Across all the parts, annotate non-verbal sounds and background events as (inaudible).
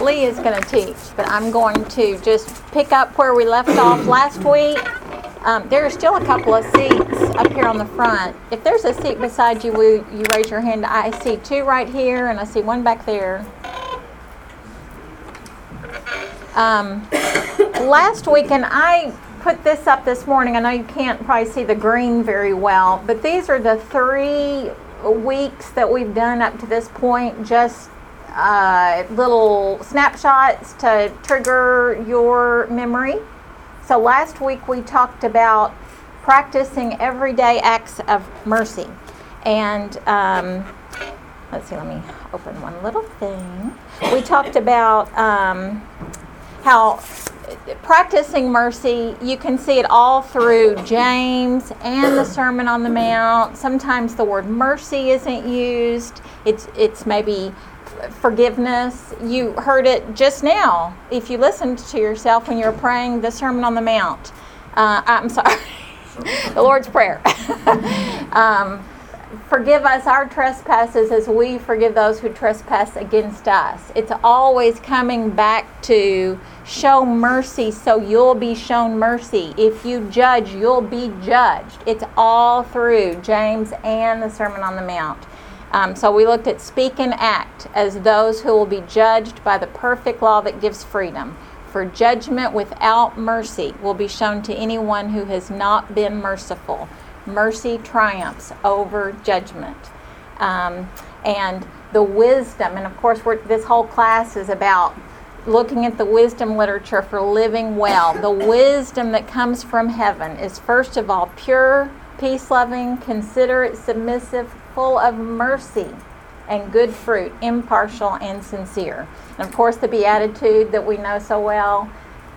Lee is going to teach, but I'm going to just pick up where we left off last week. Um, there are still a couple of seats up here on the front. If there's a seat beside you, will you raise your hand? I see two right here, and I see one back there. Um, last week, and I put this up this morning. I know you can't probably see the green very well, but these are the three weeks that we've done up to this point, just uh, little snapshots to trigger your memory. So last week we talked about practicing everyday acts of mercy. And um, let's see, let me open one little thing. We talked about um, how practicing mercy, you can see it all through James and the Sermon on the Mount. Sometimes the word mercy isn't used. It's it's maybe forgiveness. You heard it just now. If you listened to yourself when you were praying the Sermon on the Mount, uh, I'm sorry, (laughs) the Lord's Prayer. (laughs) um, forgive us our trespasses as we forgive those who trespass against us. It's always coming back to show mercy so you'll be shown mercy. If you judge, you'll be judged. It's all through James and the Sermon on the Mount. Um, so we looked at speak and act as those who will be judged by the perfect law that gives freedom. For judgment without mercy will be shown to anyone who has not been merciful mercy triumphs over judgment. Um, and the wisdom, and of course, this whole class is about looking at the wisdom literature for living well. The wisdom that comes from heaven is, first of all, pure, peace loving, considerate, submissive, full of mercy and good fruit, impartial and sincere. And of course, the beatitude that we know so well.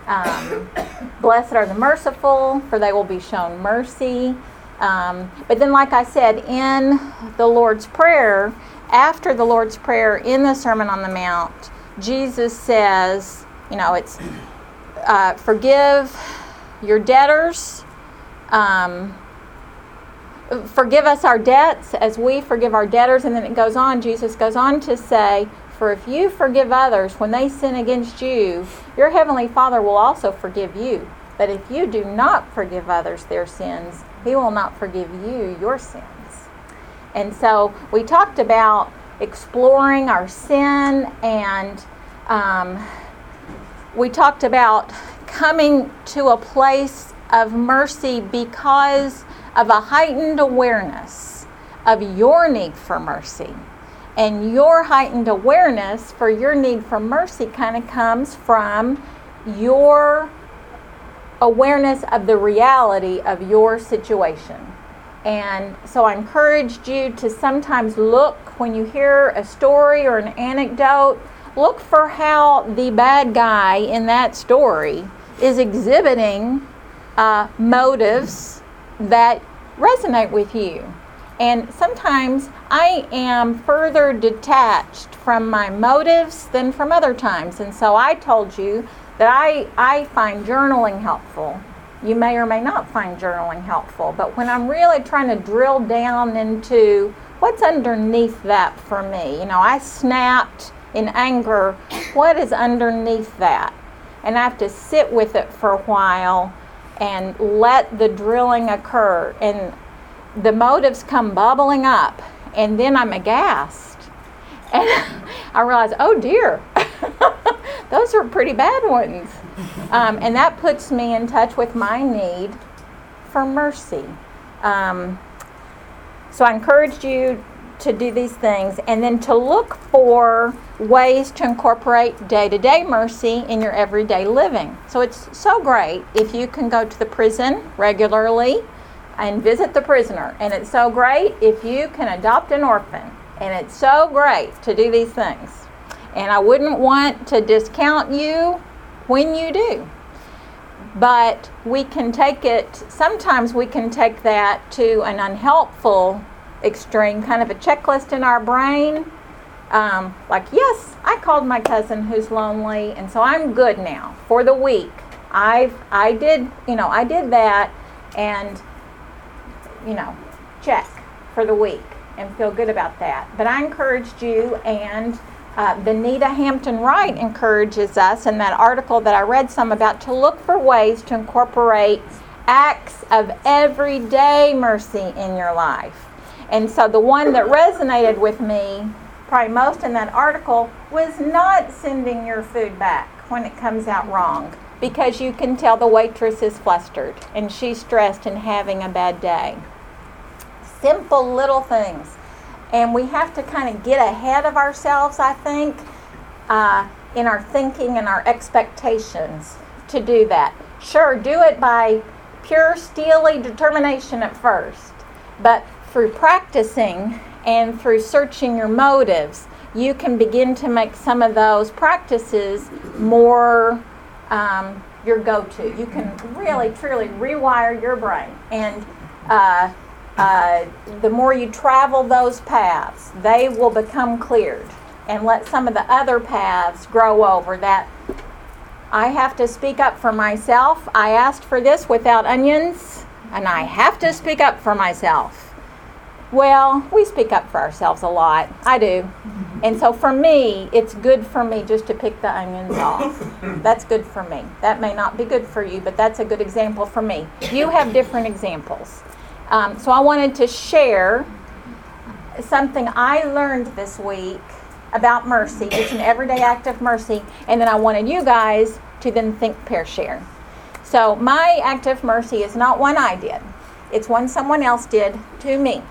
Um, (coughs) Blessed are the merciful, for they will be shown mercy. Um, but then, like I said, in the Lord's Prayer, after the Lord's Prayer in the Sermon on the Mount, Jesus says, you know, it's uh, forgive your debtors, um, forgive us our debts as we forgive our debtors. And then it goes on, Jesus goes on to say, For if you forgive others when they sin against you, your heavenly Father will also forgive you. But if you do not forgive others their sins, he will not forgive you your sins. And so we talked about exploring our sin and um, we talked about coming to a place of mercy because of a heightened awareness of your need for mercy. And your heightened awareness for your need for mercy kind of comes from your awareness of the reality of your situation. And so I encouraged you to sometimes look when you hear a story or an anecdote, look for how the bad guy in that story is exhibiting uh, motives that resonate with you. And sometimes I am further detached from my motives than from other times. And so I told you that I, I find journaling helpful. You may or may not find journaling helpful, but when I'm really trying to drill down into what's underneath that for me, you know, I snapped in anger, what is underneath that? And I have to sit with it for a while and let the drilling occur. And the motives come bubbling up, and then I'm aghast. And (laughs) I realize, oh dear, (laughs) those are pretty bad ones. Um, and that puts me in touch with my need for mercy. Um, so I encourage you to do these things and then to look for ways to incorporate day to day mercy in your everyday living. So it's so great if you can go to the prison regularly and visit the prisoner. And it's so great if you can adopt an orphan. And it's so great to do these things. And I wouldn't want to discount you when you do. But we can take it, sometimes we can take that to an unhelpful extreme, kind of a checklist in our brain. Um, like, yes, I called my cousin who's lonely, and so I'm good now for the week. I've, I did, you know, I did that, and, you know, check for the week and feel good about that. But I encouraged you and uh, Benita Hampton Wright encourages us in that article that I read some about to look for ways to incorporate acts of everyday mercy in your life. And so the one that resonated with me probably most in that article was not sending your food back when it comes out wrong because you can tell the waitress is flustered and she's stressed and having a bad day. Simple little things. And we have to kind of get ahead of ourselves, I think, uh, in our thinking and our expectations to do that. Sure, do it by pure, steely determination at first, but through practicing and through searching your motives, you can begin to make some of those practices more um, your go to. You can really, truly rewire your brain. And uh, uh, the more you travel those paths, they will become cleared. And let some of the other paths grow over that. I have to speak up for myself. I asked for this without onions, and I have to speak up for myself. Well, we speak up for ourselves a lot. I do. And so for me, it's good for me just to pick the onions off. (coughs) That's good for me. That may not be good for you, but that's a good example for me. You have different examples. Um, so I wanted to share something I learned this week about mercy, just an everyday act of mercy, and then I wanted you guys to then think pair share. So my act of mercy is not one I did. It's one someone else did to me.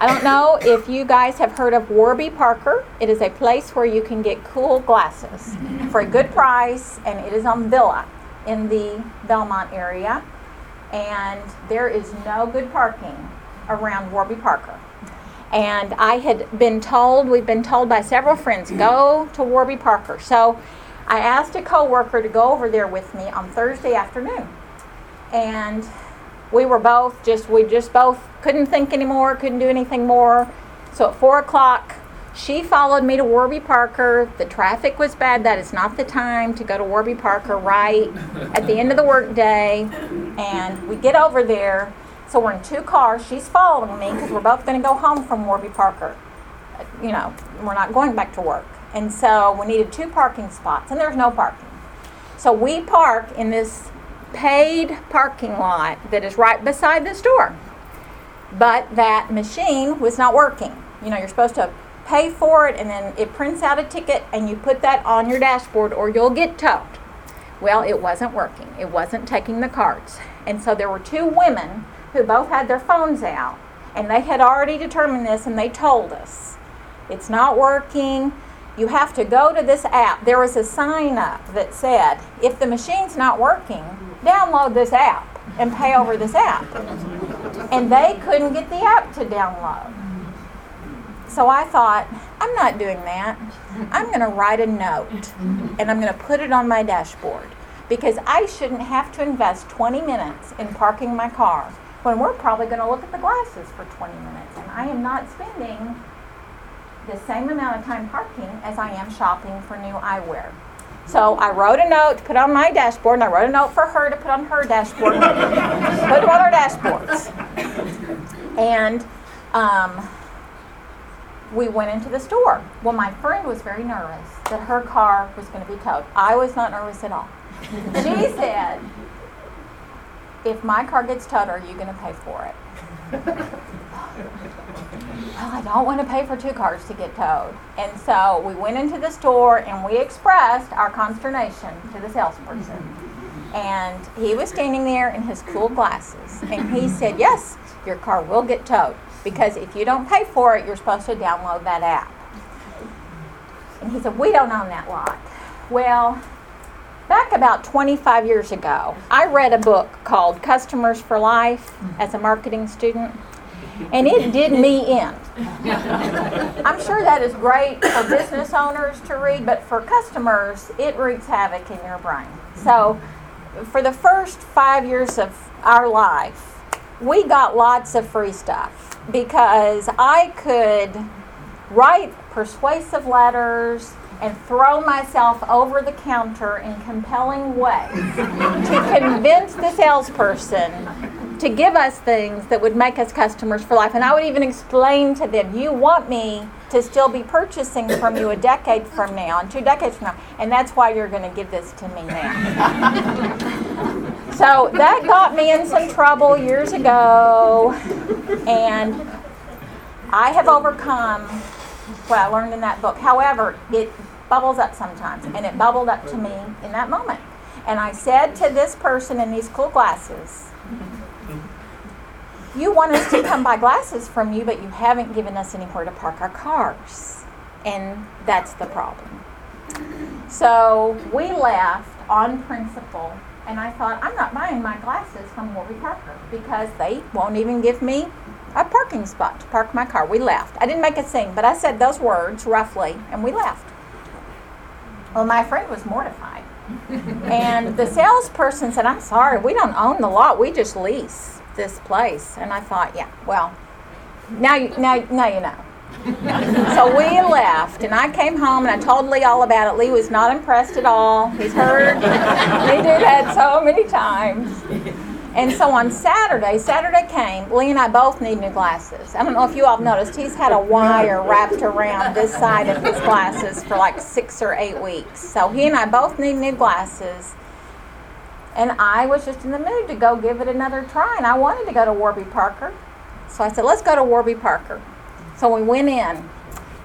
I don't know if you guys have heard of Warby Parker. It is a place where you can get cool glasses for a good price, and it is on Villa in the Belmont area. And there is no good parking around Warby Parker. And I had been told, we've been told by several friends, go to Warby Parker. So I asked a coworker to go over there with me on Thursday afternoon. And we were both just we just both couldn't think anymore couldn't do anything more. So at four o'clock she followed me to warby parker. The traffic was bad. That is not the time to go to warby parker right at the end of the workday. And we get over there. So we're in two cars. She's following me because we're both going to go home from warby parker. You know we're not going back to work. And so we needed two parking spots and there's no parking. So we park in this paid parking lot that is right beside the store. But that machine was not working. You know, you're supposed to pay for it and then it prints out a ticket and you put that on your dashboard or you'll get towed. Well, it wasn't working. It wasn't taking the cards. And so there were two women who both had their phones out and they had already determined this and they told us it's not working you have to go to this app. There was a sign up that said, if the machine's not working, download this app and pay over this app. And they couldn't get the app to download. So I thought, I'm not doing that. I'm going to write a note and I'm going to put it on my dashboard because I shouldn't have to invest 20 minutes in parking my car when we're probably going to look at the glasses for 20 minutes. And I am not spending the same amount of time parking as I am shopping for new eyewear. So I wrote a note to put on my dashboard, and I wrote a note for her to put on her dashboard. put on our dashboards. And um, we went into the store. Well, my friend was very nervous that her car was going to be towed. I was not nervous at all. she said, If my car gets towed, are you going to pay for it? Well, I don't want to pay for two cars to get towed. And so we went into the store and we expressed our consternation to the salesperson. And he was standing there in his cool glasses. And he said, Yes, your car will get towed. Because if you don't pay for it, you're supposed to download that app. And he said, We don't own that lot. Well, back about 25 years ago, I read a book called Customers for Life as a marketing student and it did me in. I'm sure that is great for business owners to read, but for customers, it wreaks havoc in your brain. So, for the first five years of our life, we got lots of free stuff because I could write persuasive letters and throw myself over the counter in compelling ways to convince the salesperson to give us things that would make us customers for life. And I would even explain to them, you want me to still be purchasing from you a decade from now and two decades from now. And that's why you're going to give this to me now. so that got me in some trouble years ago. And I have overcome what I learned in that book. However, it bubbles up sometimes. And it bubbled up to me in that moment. And I said to this person in these cool glasses, You want us to come buy glasses from you, but you haven't given us anywhere to park our cars. And that's the problem. So we left on principle, and I thought, I'm not buying my glasses from Warby Parker because they won't even give me a parking spot to park my car. We left. I didn't make a scene, but I said those words roughly, and we left. Well, my friend was mortified. (laughs) and the salesperson said, I'm sorry, we don't own the lot, we just lease this place. And I thought, yeah, well, now you, now, now you know. (laughs) so we left, and I came home and I told Lee all about it. Lee was not impressed at all. He's heard me do that so many times. And so on Saturday, Saturday came, Lee and I both need new glasses. I don't know if you all have noticed, he's had a wire wrapped around this side of his glasses for like six or eight weeks. So he and I both need new glasses. And I was just in the mood to go give it another try, and I wanted to go to Warby Parker. So I said, let's go to Warby Parker. So we went in,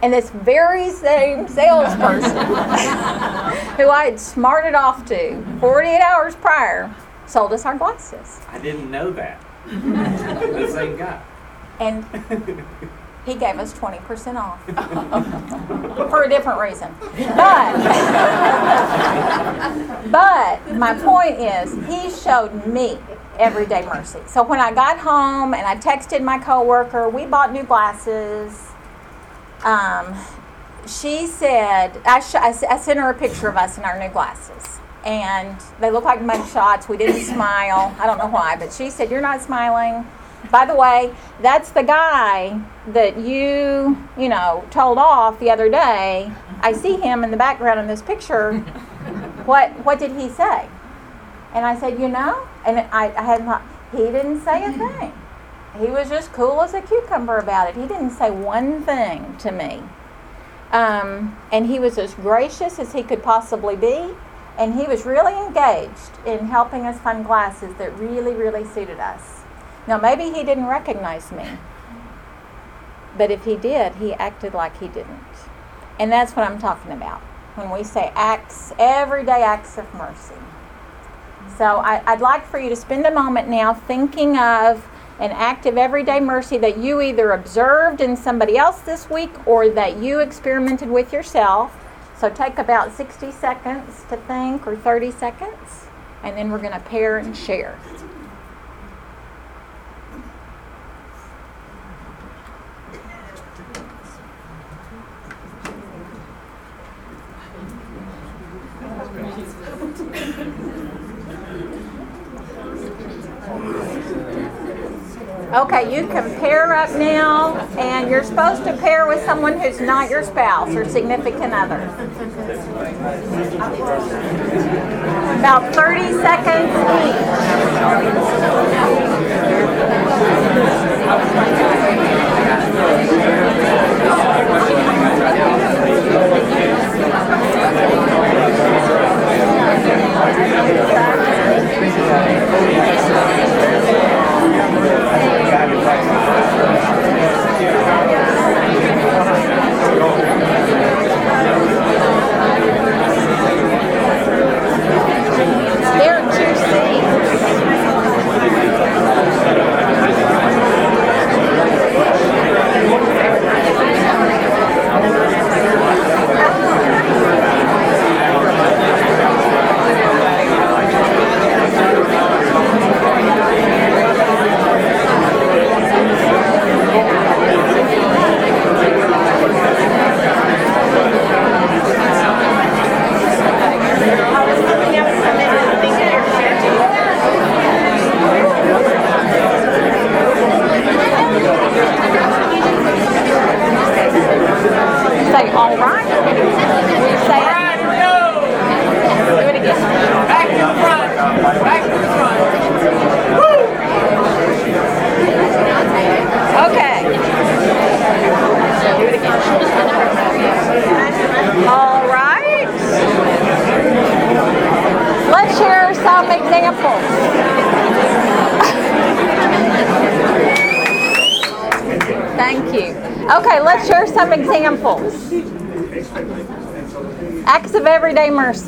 and this very same salesperson (laughs) who I had smarted off to 48 hours prior sold us our glasses. I didn't know that. (laughs) the same guy. And (laughs) he gave us 20% off (laughs) for a different reason. But, (laughs) but my point is, he showed me everyday mercy. So when I got home and I texted my coworker, we bought new glasses. Um, she said, I, sh- I, I sent her a picture of us in our new glasses and they look like mug shots. We didn't smile. I don't know why, but she said, You're not smiling. By the way, that's the guy that you, you know, told off the other day. I see him in the background in this picture. (laughs) What what did he say? And I said, you know, and I, I had not he didn't say a thing. He was just cool as a cucumber about it. He didn't say one thing to me. Um, and he was as gracious as he could possibly be and he was really engaged in helping us find glasses that really, really suited us. Now, maybe he didn't recognize me, but if he did, he acted like he didn't. And that's what I'm talking about when we say acts, everyday acts of mercy. So I, would like for you to spend a moment now thinking of an act of everyday mercy that you either observed in somebody else this week or that you experimented with yourself so take about 60 seconds to think or 30 seconds, and then we're going to pair and share. Okay, you can pair up now, and you're supposed to pair with someone who's not your spouse or significant other. About 30 seconds each. Gracias.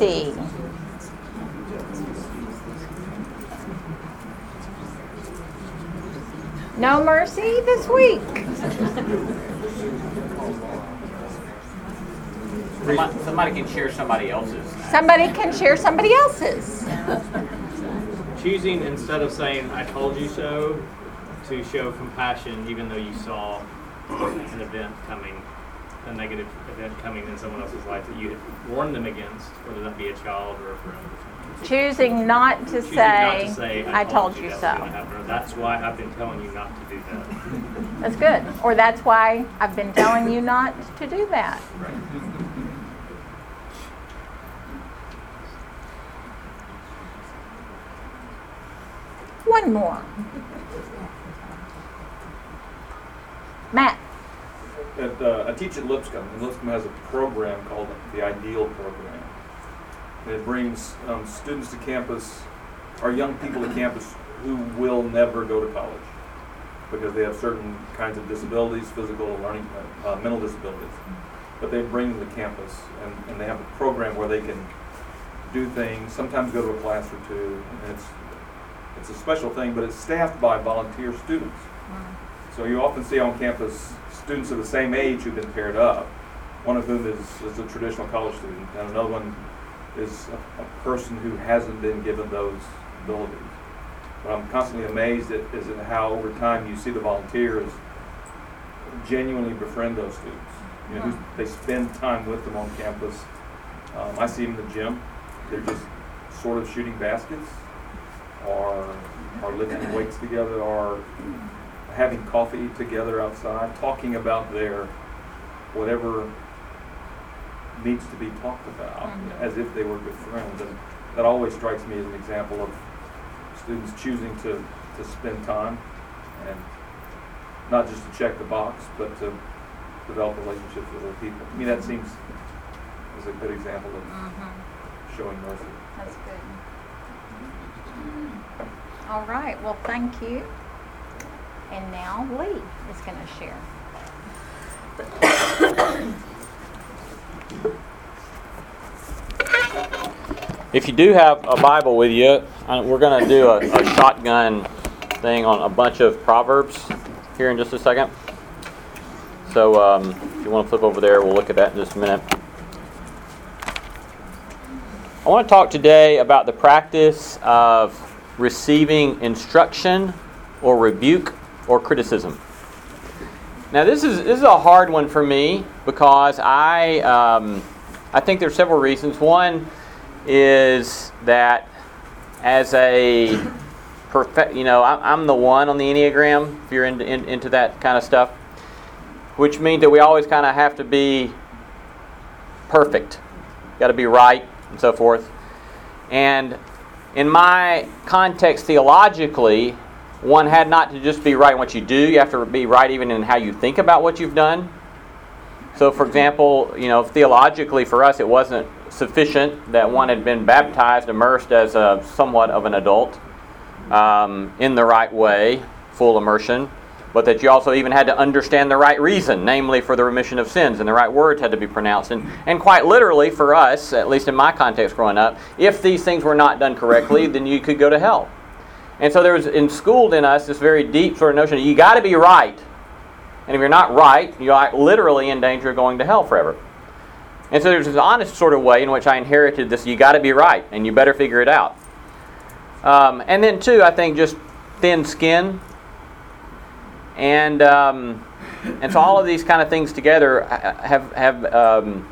Everyday mercy. No mercy this week. Somebody, somebody can share somebody else's. Somebody can share somebody else's. Choosing instead of saying "I told you so," to show compassion, even though you saw an event coming, a negative event coming in someone else's life that you had warned them against, whether that be a child or a friend. Choosing not to Choosing say, not to say I told you that's so. gonna happen," or That's why I've been telling you not to do that. That's good. Or that's why I've been telling you not to do that. One more. Matt. At, uh, I teach at Lipscomb, and Lipscomb has a program called the Ideal Program. And it brings um, students to campus, or young people to campus who will never go to college because they have certain kinds of disabilities, physical, learning, uh, uh, mental disabilities. But they bring them to campus, and, and they have a program where they can do things, sometimes go to a class or two, and it's, it's a special thing, but it's staffed by volunteer students. So you often see on campus students of the same age who've been paired up, one of whom is, is a traditional college student, and another one is a, a person who hasn't been given those abilities. But I'm constantly amazed at, is at how over time you see the volunteers genuinely befriend those students. You know, they spend time with them on campus. Um, I see them in the gym. They're just sort of shooting baskets, or are lifting (clears throat) weights together, or having coffee together outside, talking about their whatever needs to be talked about, Mhm. as if they were good friends. And that always strikes me as an example of students choosing to, to spend time and not just to check the box, but to develop relationships with other people. I mean, that seems is a good example of showing mercy. That's good. All right, well, thank you. And now Lee is going to share. If you do have a Bible with you, we're going to do a, a shotgun thing on a bunch of Proverbs here in just a second. So um, if you want to flip over there, we'll look at that in just a minute. I want to talk today about the practice of receiving instruction or rebuke or criticism. Now, this is this is a hard one for me because I um, I think there's several reasons. One is that as a perfect, you know, I'm, the one on the Enneagram. If you're into in, into that kind of stuff, which means that we always kind of have to be perfect, got to be right, and so forth. And in my context theologically, one had not to just be right in what you do, you have to be right even in how you think about what you've done. So, for example, you know, theologically for us, it wasn't sufficient that one had been baptized, immersed as a somewhat of an adult um, in the right way, full immersion, but that you also even had to understand the right reason, namely for the remission of sins, and the right words had to be pronounced. And, and quite literally for us, at least in my context growing up, if these things were not done correctly, then you could go to hell. And so there was inschooled in us this very deep sort of notion you got to be right. And if you're not right, you're literally in danger of going to hell forever. And so there's this honest sort of way in which I inherited this you got to be right, and you better figure it out. Um, and then, too, I think just thin skin. And, um, and so all of these kind of things together have, have um,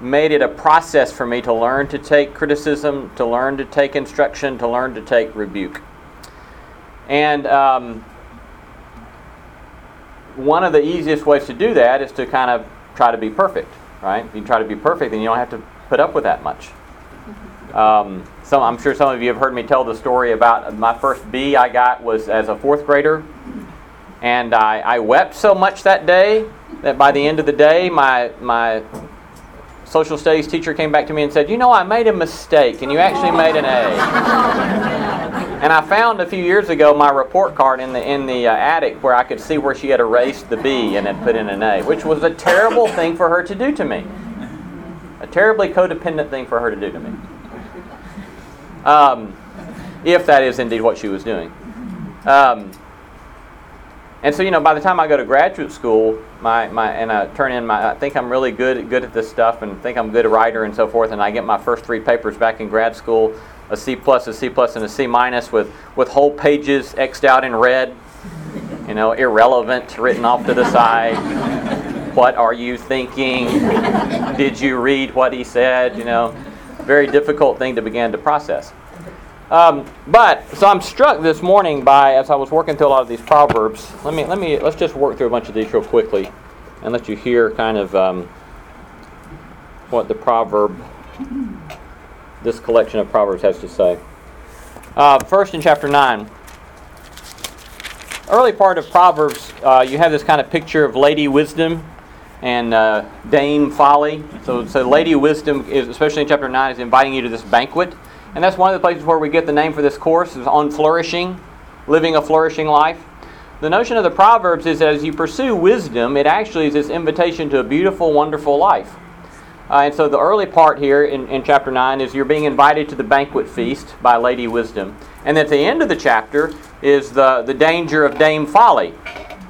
made it a process for me to learn to take criticism, to learn to take instruction, to learn to take rebuke. And um, one of the easiest ways to do that is to kind of try to be perfect, right? If you try to be perfect, then you don't have to put up with that much. Um, some, I'm sure some of you have heard me tell the story about my first B I got was as a fourth grader. And I, I wept so much that day that by the end of the day, my, my social studies teacher came back to me and said, You know, I made a mistake, and you actually made an A. (laughs) and I found a few years ago my report card in the, in the uh, attic where I could see where she had erased the B and had put in an A, which was a terrible (laughs) thing for her to do to me. A terribly codependent thing for her to do to me. Um, if that is indeed what she was doing. Um, and so, you know, by the time I go to graduate school, my, my and I turn in my, I think I'm really good good at this stuff, and think I'm a good writer and so forth, and I get my first three papers back in grad school, a C plus, a C plus, and a C minus with with whole pages xed out in red, you know, irrelevant written off to the side. what are you thinking? Did you read what he said? You know, very difficult thing to begin to process. Um, but so I'm struck this morning by as I was working through a lot of these proverbs. Let me let me let's just work through a bunch of these real quickly, and let you hear kind of um, what the proverb, this collection of proverbs has to say. Uh, first in chapter nine. Early part of Proverbs, uh, you have this kind of picture of Lady Wisdom and uh, Dame Folly. So, so Lady Wisdom, is, especially in chapter 9, is inviting you to this banquet. And that's one of the places where we get the name for this course is on flourishing, living a flourishing life. The notion of the Proverbs is as you pursue wisdom, it actually is this invitation to a beautiful, wonderful life. Uh, and so the early part here in, in chapter 9 is you're being invited to the banquet feast by Lady Wisdom. And at the end of the chapter is the, the danger of Dame Folly,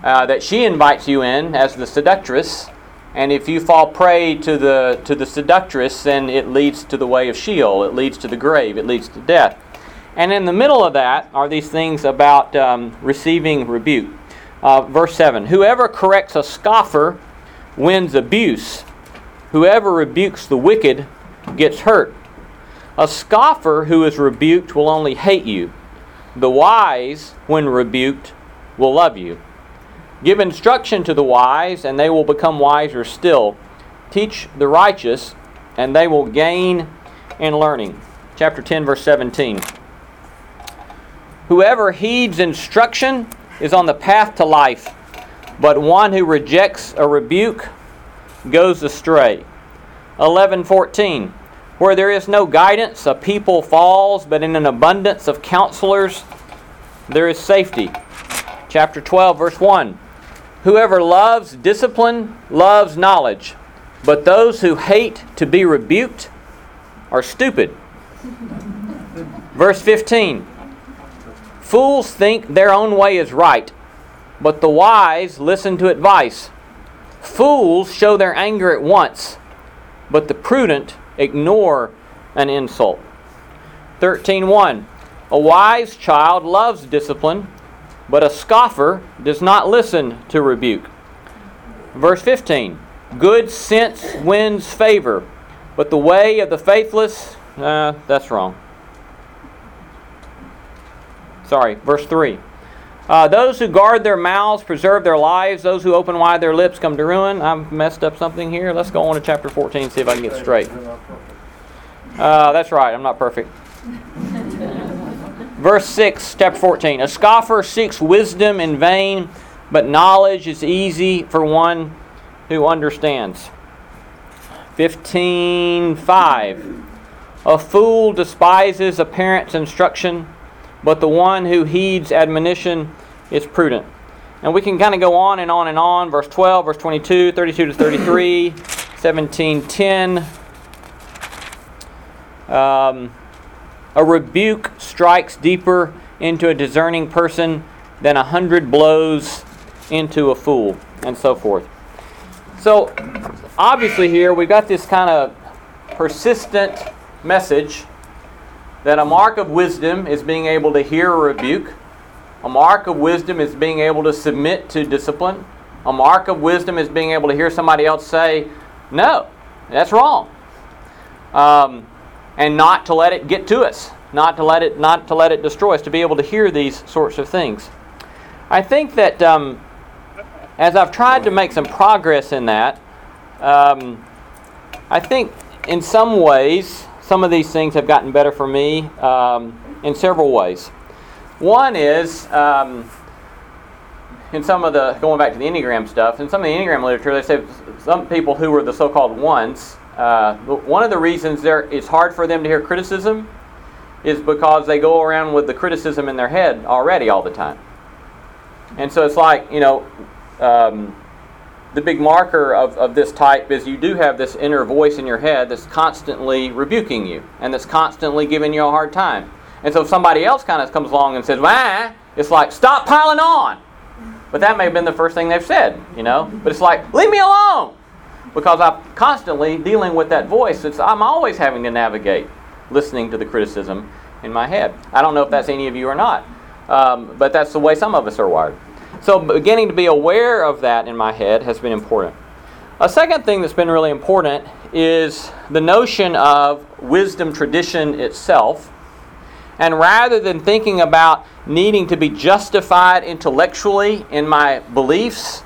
uh, that she invites you in as the seductress. And if you fall prey to the, to the seductress, then it leads to the way of Sheol, it leads to the grave, it leads to death. And in the middle of that are these things about um, receiving rebuke. Uh, verse 7 Whoever corrects a scoffer wins abuse, whoever rebukes the wicked gets hurt. A scoffer who is rebuked will only hate you. The wise, when rebuked, will love you. Give instruction to the wise, and they will become wiser still. Teach the righteous, and they will gain in learning. Chapter 10, verse 17. Whoever heeds instruction is on the path to life, but one who rejects a rebuke goes astray. 11:14 Where there is no guidance a people falls, but in an abundance of counselors there is safety. Chapter 12 verse 1 Whoever loves discipline loves knowledge, but those who hate to be rebuked are stupid. Verse 15 Fools think their own way is right, but the wise listen to advice. Fools show their anger at once, but the prudent ignore an insult. 13:1 A wise child loves discipline, but a scoffer does not listen to rebuke. Verse 15 Good sense wins favor, but the way of the faithless, uh, that's wrong. Sorry, verse 3. Uh, those who guard their mouths preserve their lives. Those who open wide their lips come to ruin. I've messed up something here. Let's go on to chapter 14 see if I can get straight. Uh, that's right, I'm not perfect. Verse 6, chapter 14. A scoffer seeks wisdom in vain, but knowledge is easy for one who understands. 15.5. A fool despises a parent's instruction, but the one who heeds admonition is prudent. And we can kind of go on and on and on. Verse 12, verse 22, 32 to 33, 17.10. Um, a rebuke strikes deeper into a discerning person than a hundred blows into a fool, and so forth. So, obviously, here we've got this kind of persistent message that a mark of wisdom is being able to hear a rebuke, a mark of wisdom is being able to submit to discipline, a mark of wisdom is being able to hear somebody else say, No, that's wrong. Um, and not to let it get to us, not to let it not to let it destroy us, to be able to hear these sorts of things. I think that um, as I've tried to make some progress in that, um, I think in some ways some of these things have gotten better for me um, in several ways. One is um, in some of the going back to the Enneagram stuff, in some of the Enneagram literature, they say some people who were the so-called ones uh, one of the reasons it's hard for them to hear criticism is because they go around with the criticism in their head already all the time. And so it's like, you know, um, the big marker of, of this type is you do have this inner voice in your head that's constantly rebuking you and that's constantly giving you a hard time. And so if somebody else kind of comes along and says, wah, it's like, stop piling on. But that may have been the first thing they've said, you know? But it's like, leave me alone! Because I'm constantly dealing with that voice. It's, I'm always having to navigate listening to the criticism in my head. I don't know if that's any of you or not, um, but that's the way some of us are wired. So, beginning to be aware of that in my head has been important. A second thing that's been really important is the notion of wisdom tradition itself. And rather than thinking about needing to be justified intellectually in my beliefs,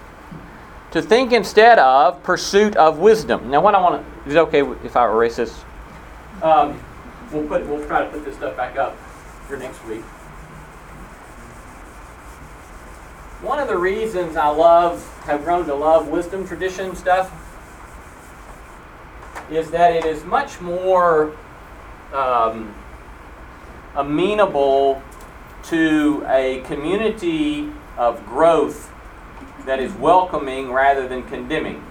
to think instead of pursuit of wisdom. Now, what I want to is okay if I erase this? Um, we'll put we'll try to put this stuff back up for next week. One of the reasons I love have grown to love wisdom tradition stuff is that it is much more um, amenable to a community of growth that is welcoming rather than condemning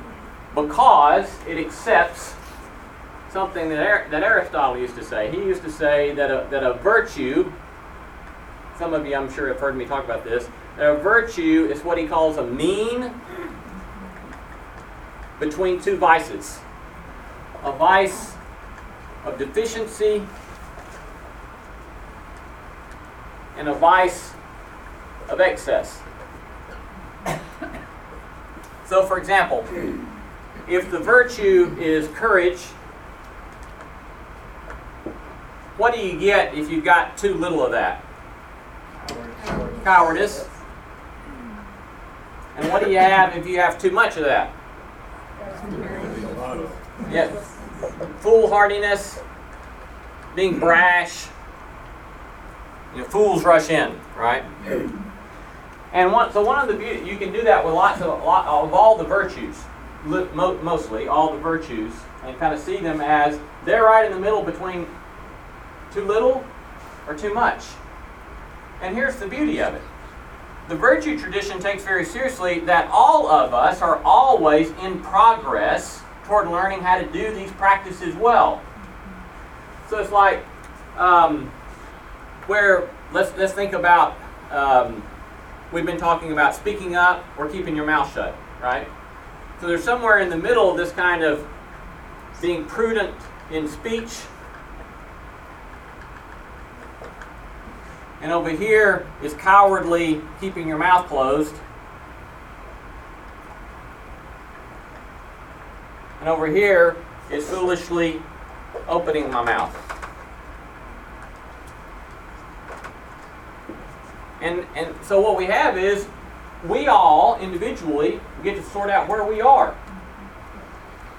because it accepts something that, that Aristotle used to say. He used to say that a, that a virtue, some of you I'm sure have heard me talk about this, that a virtue is what he calls a mean between two vices. A vice of deficiency and a vice of excess. So, for example, if the virtue is courage, what do you get if you've got too little of that? Cowardice. And what do you have if you have too much of that? Yeah. Foolhardiness, being brash. You know, fools rush in, right? And one, so one of the beauty, you can do that with lots of, lot, of all the virtues, mostly all the virtues, and kind of see them as they're right in the middle between too little or too much. And here's the beauty of it. The virtue tradition takes very seriously that all of us are always in progress toward learning how to do these practices well. So it's like um, where let's let's think about um, we've been talking about speaking up or keeping your mouth shut, right? So there's somewhere in the middle this kind of being prudent in speech. And over here is cowardly keeping your mouth closed. And over here is foolishly opening my mouth. And, and so what we have is we all individually get to sort out where we are.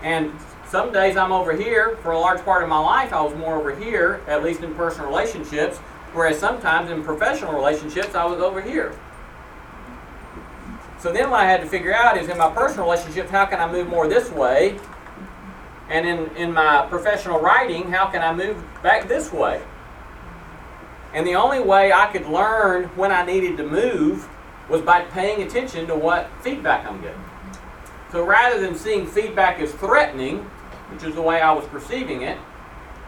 And some days I'm over here. For a large part of my life, I was more over here, at least in personal relationships, whereas sometimes in professional relationships, I was over here. So then what I had to figure out is in my personal relationships, how can I move more this way? And in, in my professional writing, how can I move back this way? And the only way I could learn when I needed to move was by paying attention to what feedback I'm getting. So rather than seeing feedback as threatening, which is the way I was perceiving it,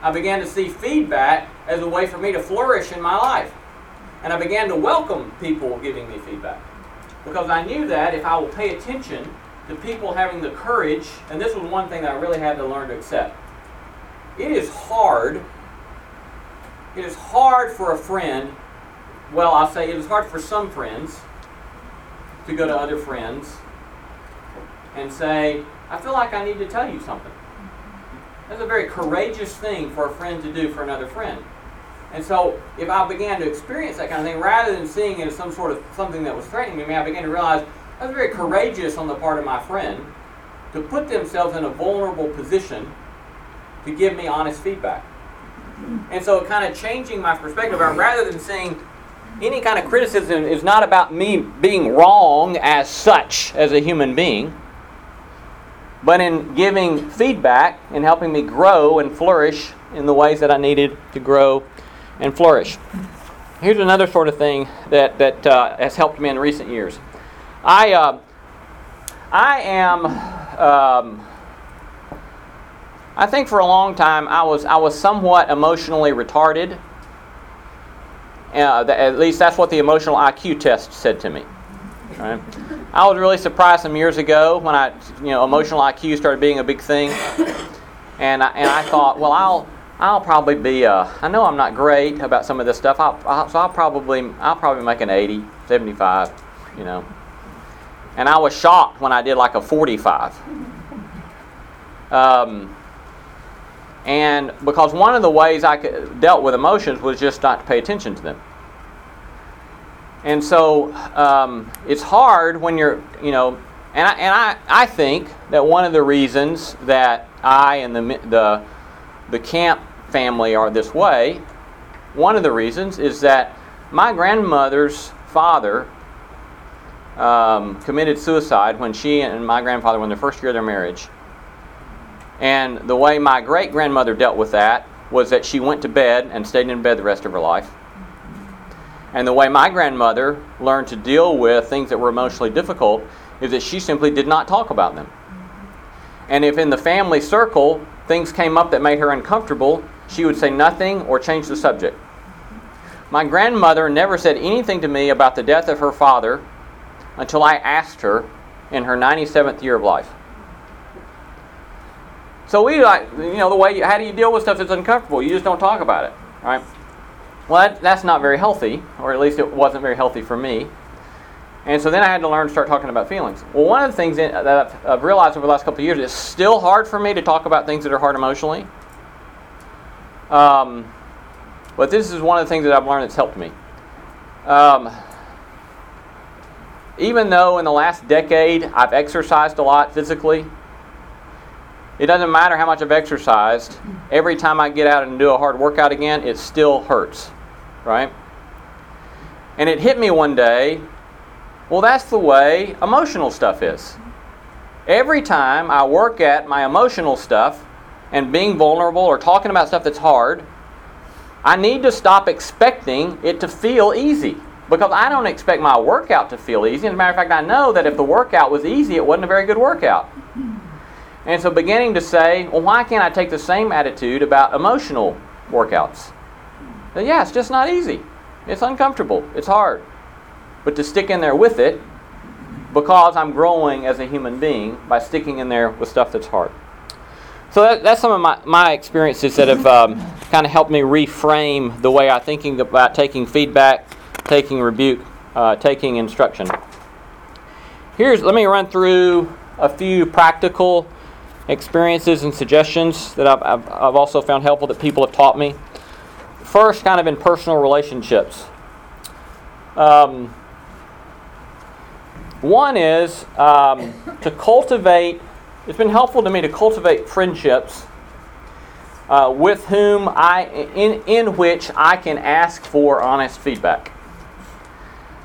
I began to see feedback as a way for me to flourish in my life. And I began to welcome people giving me feedback. Because I knew that if I will pay attention to people having the courage, and this was one thing that I really had to learn to accept. It is hard it is hard for a friend, well, I'll say it is hard for some friends to go to other friends and say, I feel like I need to tell you something. That's a very courageous thing for a friend to do for another friend. And so, if I began to experience that kind of thing, rather than seeing it as some sort of something that was threatening me, I began to realize that's very courageous on the part of my friend to put themselves in a vulnerable position to give me honest feedback. And so, kind of changing my perspective, rather than saying any kind of criticism is not about me being wrong as such as a human being, but in giving feedback and helping me grow and flourish in the ways that I needed to grow and flourish. Here's another sort of thing that, that uh, has helped me in recent years. I, uh, I am, um, I think for a long time I was, I was somewhat emotionally retarded. Uh, at least that's what the emotional IQ test said to me. Right? I was really surprised some years ago when I, you know, emotional IQ started being a big thing, and I, and I thought, well, I'll I'll probably be. Uh, I know I'm not great about some of this stuff. I'll, I'll, so I'll probably I'll probably make an 80, 75, you know. And I was shocked when I did like a 45. Um, and because one of the ways I dealt with emotions was just not to pay attention to them. And so um, it's hard when you're, you know, and I, and I, I think that one of the reasons that I and the, the, the camp family are this way, one of the reasons is that my grandmother's father um, committed suicide when she and my grandfather were in the first year of their marriage. And the way my great grandmother dealt with that was that she went to bed and stayed in bed the rest of her life. And the way my grandmother learned to deal with things that were emotionally difficult is that she simply did not talk about them. And if in the family circle things came up that made her uncomfortable, she would say nothing or change the subject. My grandmother never said anything to me about the death of her father until I asked her in her 97th year of life. So we like, you know, the way, how do you deal with stuff that's uncomfortable? You just don't talk about it, right? Well, that, that's not very healthy, or at least it wasn't very healthy for me. And so then I had to learn to start talking about feelings. Well, one of the things that I've, I've realized over the last couple of years is it's still hard for me to talk about things that are hard emotionally. Um, but this is one of the things that I've learned that's helped me. Um, even though in the last decade I've exercised a lot physically, it doesn't matter how much I've exercised. Every time I get out and do a hard workout again, it still hurts, right? And it hit me one day well, that's the way emotional stuff is. Every time I work at my emotional stuff and being vulnerable or talking about stuff that's hard, I need to stop expecting it to feel easy because I don't expect my workout to feel easy. As a matter of fact, I know that if the workout was easy, it wasn't a very good workout. And so beginning to say, well, why can't I take the same attitude about emotional workouts? Well, yeah, it's just not easy. It's uncomfortable. It's hard. But to stick in there with it, because I'm growing as a human being by sticking in there with stuff that's hard. So that, that's some of my, my experiences that have um, kind of helped me reframe the way I'm thinking about taking feedback, taking rebuke, uh, taking instruction. Here's let me run through a few practical experiences and suggestions that I've, I've, I've also found helpful that people have taught me. First, kind of in personal relationships. Um, one is um, to cultivate, it's been helpful to me to cultivate friendships uh, with whom I, in, in which I can ask for honest feedback.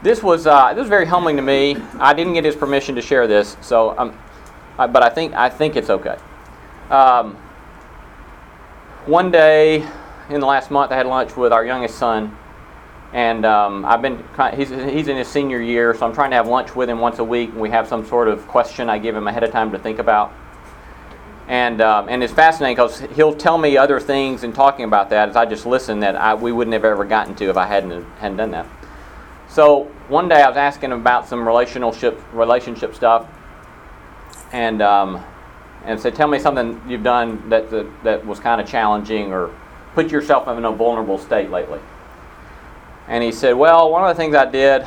This was, uh, this was very humbling to me. I didn't get his permission to share this, so um, I, but I think, I think it's okay. Um, one day in the last month, I had lunch with our youngest son, and um, I've been he's, he's in his senior year, so I'm trying to have lunch with him once a week, and we have some sort of question I give him ahead of time to think about. And um, and it's fascinating because he'll tell me other things in talking about that as I just listen that I, we wouldn't have ever gotten to if I hadn't hadn't done that. So one day I was asking him about some relationship relationship stuff, and um, and said, "Tell me something you've done that that, that was kind of challenging or put yourself in a vulnerable state lately." And he said, Well, one of the things I did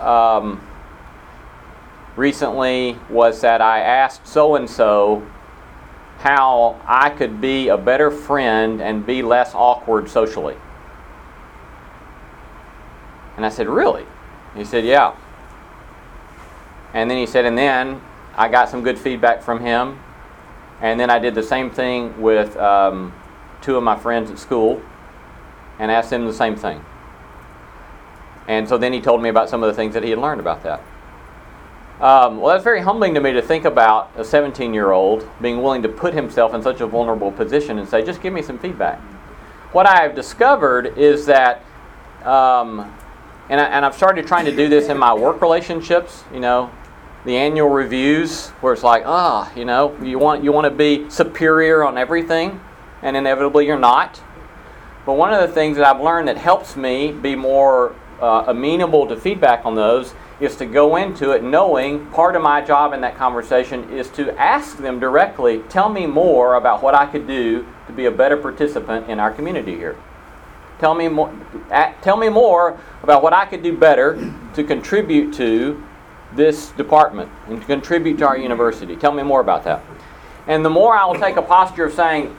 um, recently was that I asked so and so how I could be a better friend and be less awkward socially. And I said, Really? He said, Yeah. And then he said, And then I got some good feedback from him. And then I did the same thing with um, two of my friends at school and asked them the same thing. And so then he told me about some of the things that he had learned about that. Um, well, that's very humbling to me to think about a 17 year old being willing to put himself in such a vulnerable position and say, just give me some feedback. What I have discovered is that, um, and, I, and I've started trying to do this in my work relationships, you know, the annual reviews where it's like, ah, you know, you want, you want to be superior on everything, and inevitably you're not. But one of the things that I've learned that helps me be more uh, amenable to feedback on those is to go into it knowing part of my job in that conversation is to ask them directly, tell me more about what I could do to be a better participant in our community here. Tell me more, tell me more about what I could do better to contribute to this department and contribute to our university. Tell me more about that. And the more I will take a posture of saying,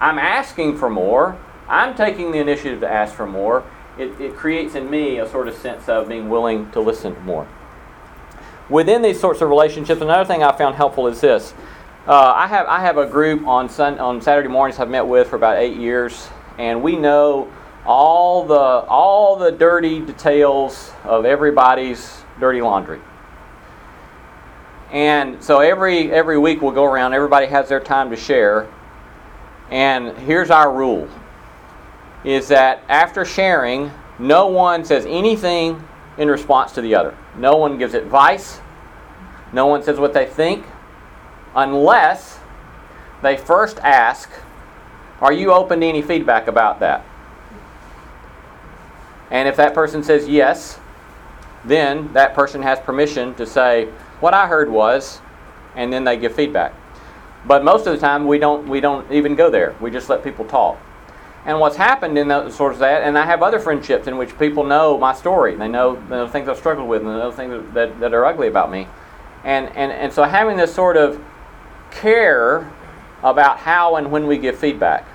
I'm asking for more, I'm taking the initiative to ask for more, it, it creates in me a sort of sense of being willing to listen more. Within these sorts of relationships, another thing I found helpful is this. Uh, I have I have a group on sun, on Saturday mornings I've met with for about eight years, and we know all the all the dirty details of everybody's dirty laundry. And so every every week we'll go around. Everybody has their time to share, and here's our rule is that after sharing, no one says anything in response to the other. No one gives advice. No one says what they think unless they first ask, Are you open to any feedback about that? And if that person says yes, then that person has permission to say, What I heard was, and then they give feedback. But most of the time, we don't, we don't even go there. We just let people talk. And what's happened in those sorts of that, and I have other friendships in which people know my story. They know the things I've struggled with and the things that, that are ugly about me. And, and, and so having this sort of care about how and when we give feedback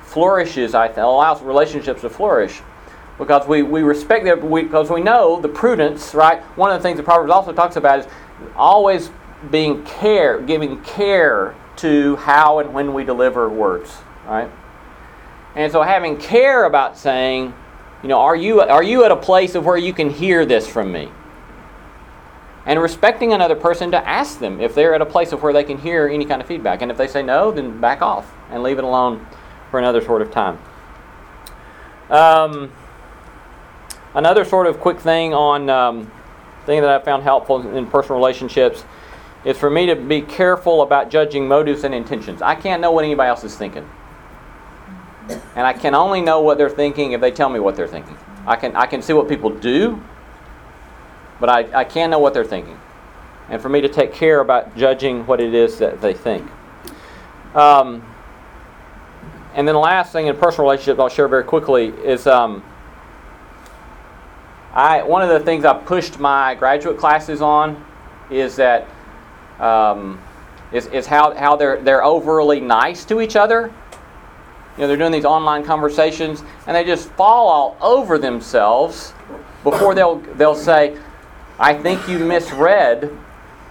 flourishes, I think, allows relationships to flourish because we, we respect them, because we know the prudence, right? One of the things the Proverbs also talks about is always being care, giving care to how and when we deliver words, right? And so having care about saying, you know, are you, are you at a place of where you can hear this from me? And respecting another person to ask them if they're at a place of where they can hear any kind of feedback. And if they say no, then back off and leave it alone for another sort of time. Um, another sort of quick thing on um, thing that I found helpful in personal relationships is for me to be careful about judging motives and intentions. I can't know what anybody else is thinking. And I can only know what they're thinking if they tell me what they're thinking. I can, I can see what people do, but I, I can't know what they're thinking. And for me to take care about judging what it is that they think. Um, and then the last thing in personal relationships I'll share very quickly is um, I, one of the things I pushed my graduate classes on is that um, is, is how, how they're, they're overly nice to each other you know, they're doing these online conversations and they just fall all over themselves before they'll, they'll say, I think you misread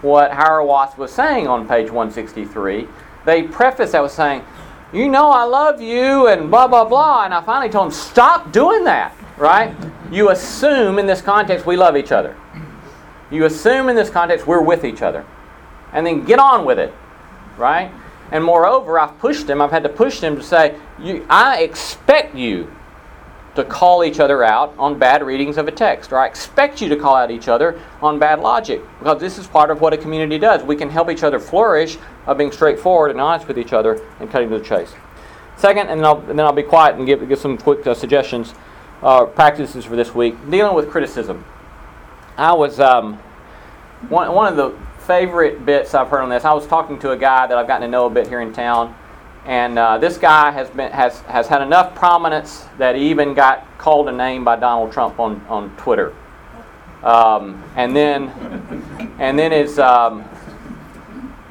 what Watts was saying on page 163. They preface that with saying, You know, I love you, and blah, blah, blah. And I finally told them, Stop doing that, right? You assume in this context we love each other. You assume in this context we're with each other. And then get on with it, right? And moreover, I've pushed him, I've had to push him to say, I expect you to call each other out on bad readings of a text, or I expect you to call out each other on bad logic, because this is part of what a community does. We can help each other flourish by being straightforward and honest with each other and cutting to the chase. Second, and then I'll, and then I'll be quiet and give, give some quick uh, suggestions, uh, practices for this week. Dealing with criticism. I was, um, one, one of the favorite bits I've heard on this. I was talking to a guy that I've gotten to know a bit here in town, and uh, this guy has been has has had enough prominence that he even got called a name by Donald Trump on on Twitter. Um, and then and then his um,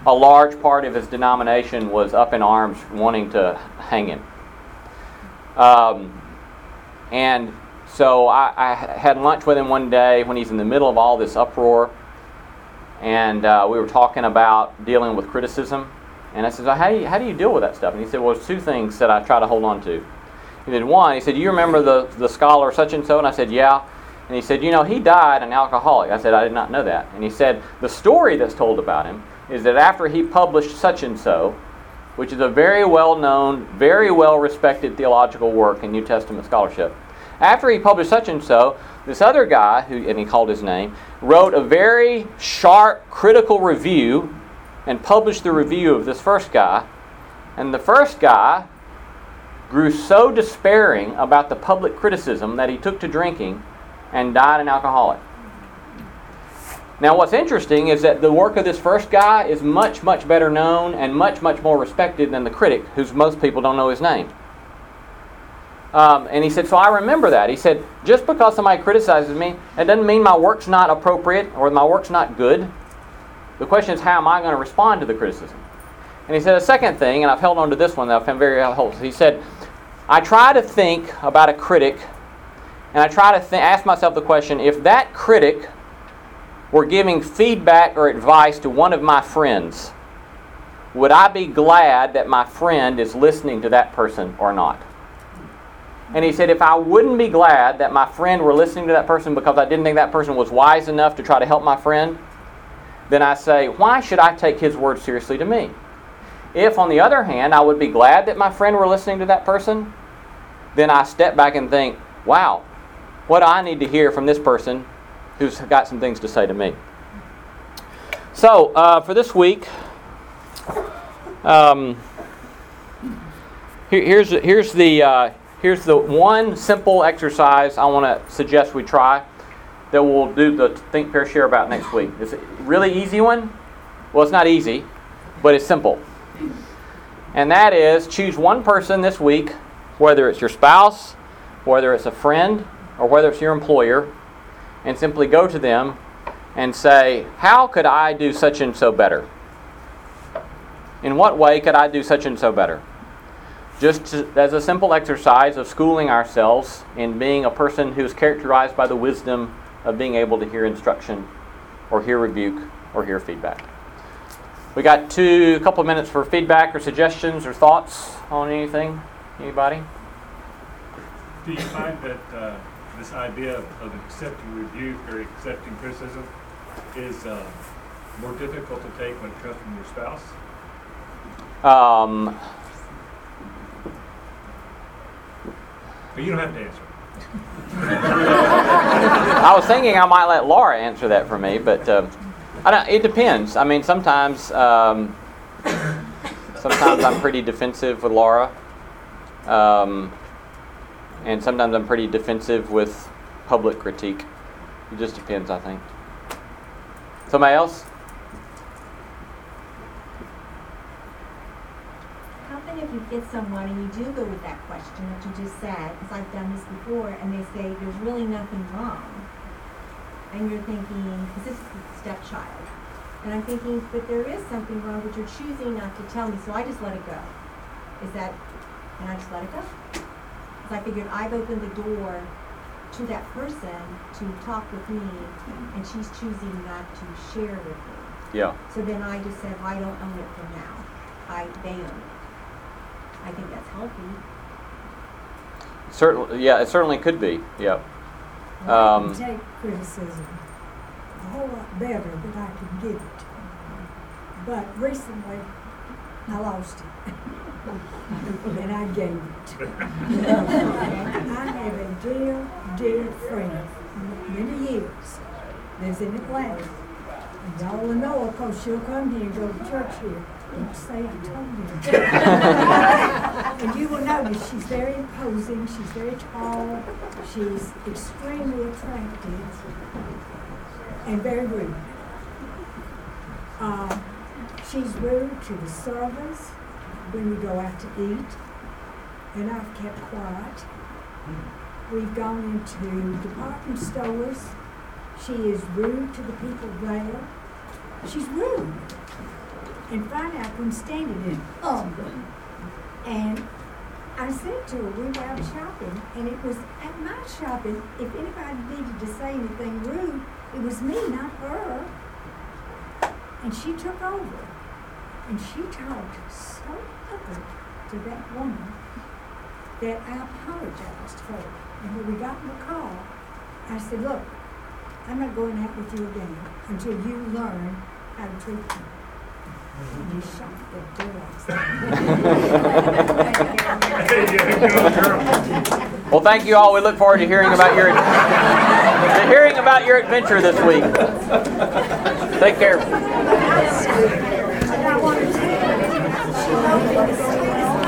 a large part of his denomination was up in arms wanting to hang him. Um, and so I, I had lunch with him one day when he's in the middle of all this uproar and uh, we were talking about dealing with criticism. And I said, how do, you, how do you deal with that stuff? And he said, well, there's two things that I try to hold on to. He said, one, he said, you remember the, the scholar such and so? And I said, yeah. And he said, You know, he died an alcoholic. I said, I did not know that. And he said, The story that's told about him is that after he published such and so, which is a very well known, very well respected theological work in New Testament scholarship, after he published such and so, this other guy, who, and he called his name, wrote a very sharp, critical review and published the review of this first guy. And the first guy grew so despairing about the public criticism that he took to drinking and died an alcoholic. Now, what's interesting is that the work of this first guy is much, much better known and much, much more respected than the critic, whose most people don't know his name. Um, and he said, So I remember that. He said, Just because somebody criticizes me, it doesn't mean my work's not appropriate or my work's not good. The question is, how am I going to respond to the criticism? And he said a second thing, and I've held on to this one that I found very helpful. He said, I try to think about a critic, and I try to th- ask myself the question if that critic were giving feedback or advice to one of my friends, would I be glad that my friend is listening to that person or not? And he said, if I wouldn't be glad that my friend were listening to that person because I didn't think that person was wise enough to try to help my friend, then I say, why should I take his word seriously to me? If, on the other hand, I would be glad that my friend were listening to that person, then I step back and think, wow, what I need to hear from this person who's got some things to say to me? So, uh, for this week, um, here, here's, here's, the, uh, here's the one simple exercise I want to suggest we try that we'll do the Think, Pair, Share about next week. It's a really easy one. Well, it's not easy, but it's simple. And that is choose one person this week, whether it's your spouse, whether it's a friend, or whether it's your employer, and simply go to them and say, How could I do such and so better? In what way could I do such and so better? Just to, as a simple exercise of schooling ourselves in being a person who is characterized by the wisdom of being able to hear instruction, or hear rebuke, or hear feedback. We got two, couple of minutes for feedback or suggestions or thoughts on anything. Anybody? Do you find that uh, this idea of, of accepting rebuke or accepting criticism is uh, more difficult to take when it comes from your spouse? Um, But you don't have to answer. (laughs) I was thinking I might let Laura answer that for me, but uh, I don't, it depends. I mean, sometimes um, sometimes I'm pretty defensive with Laura, um, and sometimes I'm pretty defensive with public critique. It just depends, I think. Somebody else? How about if you get someone and you do go with that question that you just said, because I've done this before, and they say there's really nothing wrong, and you're thinking, because this is the stepchild, and I'm thinking, but there is something wrong, but you're choosing not to tell me, so I just let it go. Is that, and I just let it go? Because I figured I've opened the door to that person to talk with me, and she's choosing not to share with me. Yeah. So then I just said, well, I don't own it from now. I, they own it. I think that's healthy. Certainly, yeah, it certainly could be. Yeah. I Um, can take criticism a whole lot better than I can give it. But recently, I lost it. (laughs) and I gave it. (laughs) I have a dear, dear friend, many years, lives in Atlanta. And y'all will know of course, she'll come here and go to church here. Don't say I told you. (laughs) and you will notice she's very imposing, she's very tall, she's extremely attractive, and very rude. Uh, she's rude to the servers when we go out to eat, and I've kept quiet. We've gone into department stores. She is rude to the people there. She's rude. And finally, I couldn't stand it and um. And I said to her, we were out shopping, and it was at my shopping. If anybody needed to say anything rude, it was me, not her. And she took over. And she talked ugly to that woman that I apologized for. And when we got in the car, I said, look, I'm not going out with you again until you learn how to treat them. And he shut the door. (laughs) Well, thank you all. We look forward to hearing about your to hearing about your adventure this week. Take care. Thank you.